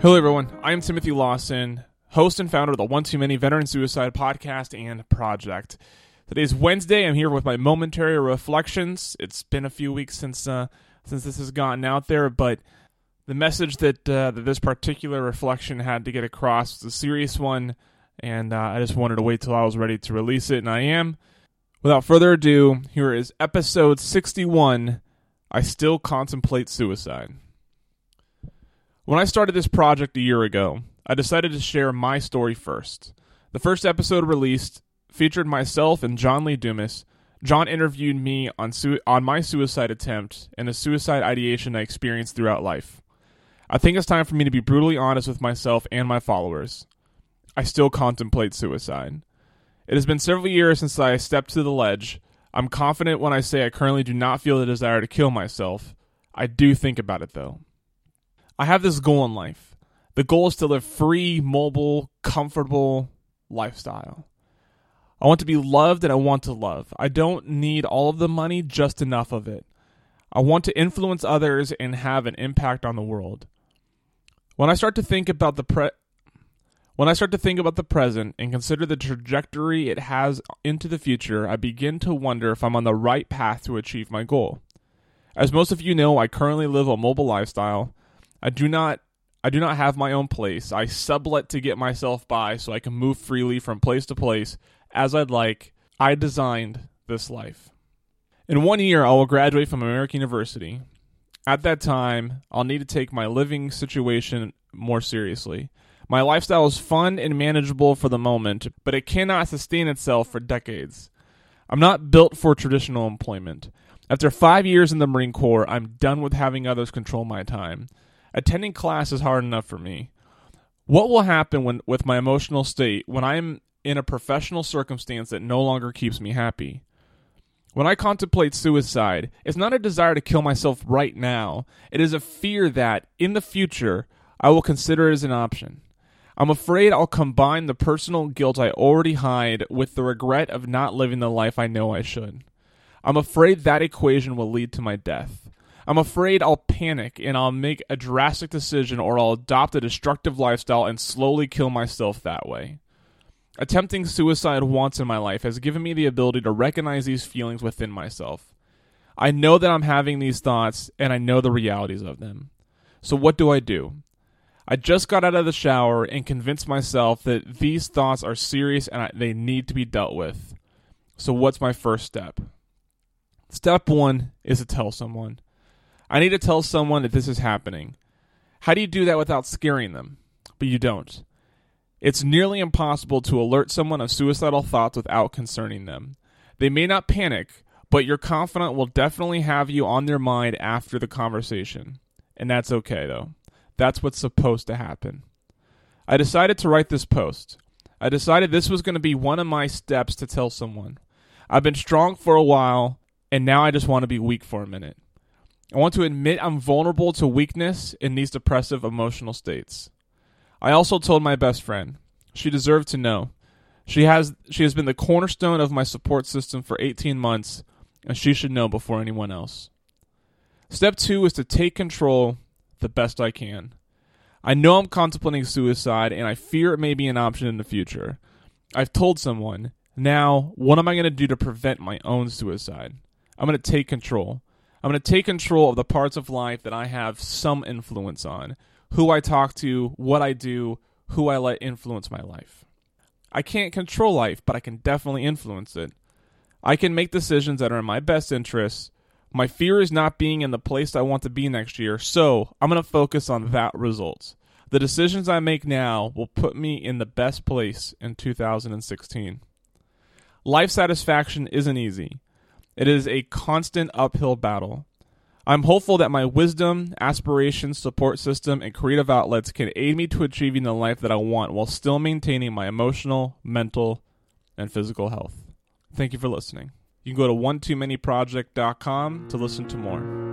Hello, everyone. I am Timothy Lawson, host and founder of the One Too Many Veteran Suicide Podcast and Project. Today's Wednesday. I'm here with my momentary reflections. It's been a few weeks since uh, since this has gotten out there, but the message that uh, that this particular reflection had to get across was a serious one, and uh, I just wanted to wait till I was ready to release it, and I am. Without further ado, here is episode 61. I still contemplate suicide. When I started this project a year ago, I decided to share my story first. The first episode released featured myself and John Lee Dumas. John interviewed me on su- on my suicide attempt and the suicide ideation I experienced throughout life. I think it's time for me to be brutally honest with myself and my followers. I still contemplate suicide. It has been several years since I stepped to the ledge. I'm confident when I say I currently do not feel the desire to kill myself. I do think about it though. I have this goal in life. The goal is to live free, mobile, comfortable lifestyle. I want to be loved and I want to love. I don't need all of the money, just enough of it. I want to influence others and have an impact on the world. When I start to think about the pre- when I start to think about the present and consider the trajectory it has into the future, I begin to wonder if I'm on the right path to achieve my goal. As most of you know, I currently live a mobile lifestyle. I do not I do not have my own place. I sublet to get myself by so I can move freely from place to place as I'd like. I designed this life. In one year, I will graduate from American University. At that time, I'll need to take my living situation more seriously. My lifestyle is fun and manageable for the moment, but it cannot sustain itself for decades. I'm not built for traditional employment. After five years in the Marine Corps, I'm done with having others control my time. Attending class is hard enough for me. What will happen when with my emotional state when I'm in a professional circumstance that no longer keeps me happy? When I contemplate suicide, it's not a desire to kill myself right now. It is a fear that, in the future, I will consider it as an option. I'm afraid I'll combine the personal guilt I already hide with the regret of not living the life I know I should. I'm afraid that equation will lead to my death. I'm afraid I'll panic and I'll make a drastic decision or I'll adopt a destructive lifestyle and slowly kill myself that way. Attempting suicide once in my life has given me the ability to recognize these feelings within myself. I know that I'm having these thoughts and I know the realities of them. So, what do I do? I just got out of the shower and convinced myself that these thoughts are serious and I, they need to be dealt with. So, what's my first step? Step one is to tell someone. I need to tell someone that this is happening. How do you do that without scaring them? But you don't. It's nearly impossible to alert someone of suicidal thoughts without concerning them. They may not panic, but your confidant will definitely have you on their mind after the conversation. And that's okay, though. That's what's supposed to happen. I decided to write this post. I decided this was going to be one of my steps to tell someone. I've been strong for a while, and now I just want to be weak for a minute. I want to admit I'm vulnerable to weakness in these depressive emotional states. I also told my best friend. She deserved to know. She has she has been the cornerstone of my support system for 18 months, and she should know before anyone else. Step 2 is to take control the best I can. I know I'm contemplating suicide and I fear it may be an option in the future. I've told someone. Now, what am I going to do to prevent my own suicide? I'm going to take control. I'm going to take control of the parts of life that I have some influence on who I talk to, what I do, who I let influence my life. I can't control life, but I can definitely influence it. I can make decisions that are in my best interests. My fear is not being in the place I want to be next year, so I'm going to focus on that result. The decisions I make now will put me in the best place in 2016. Life satisfaction isn't easy. It is a constant uphill battle. I'm hopeful that my wisdom, aspirations, support system, and creative outlets can aid me to achieving the life that I want while still maintaining my emotional, mental, and physical health. Thank you for listening. You can go to one too many project.com to listen to more.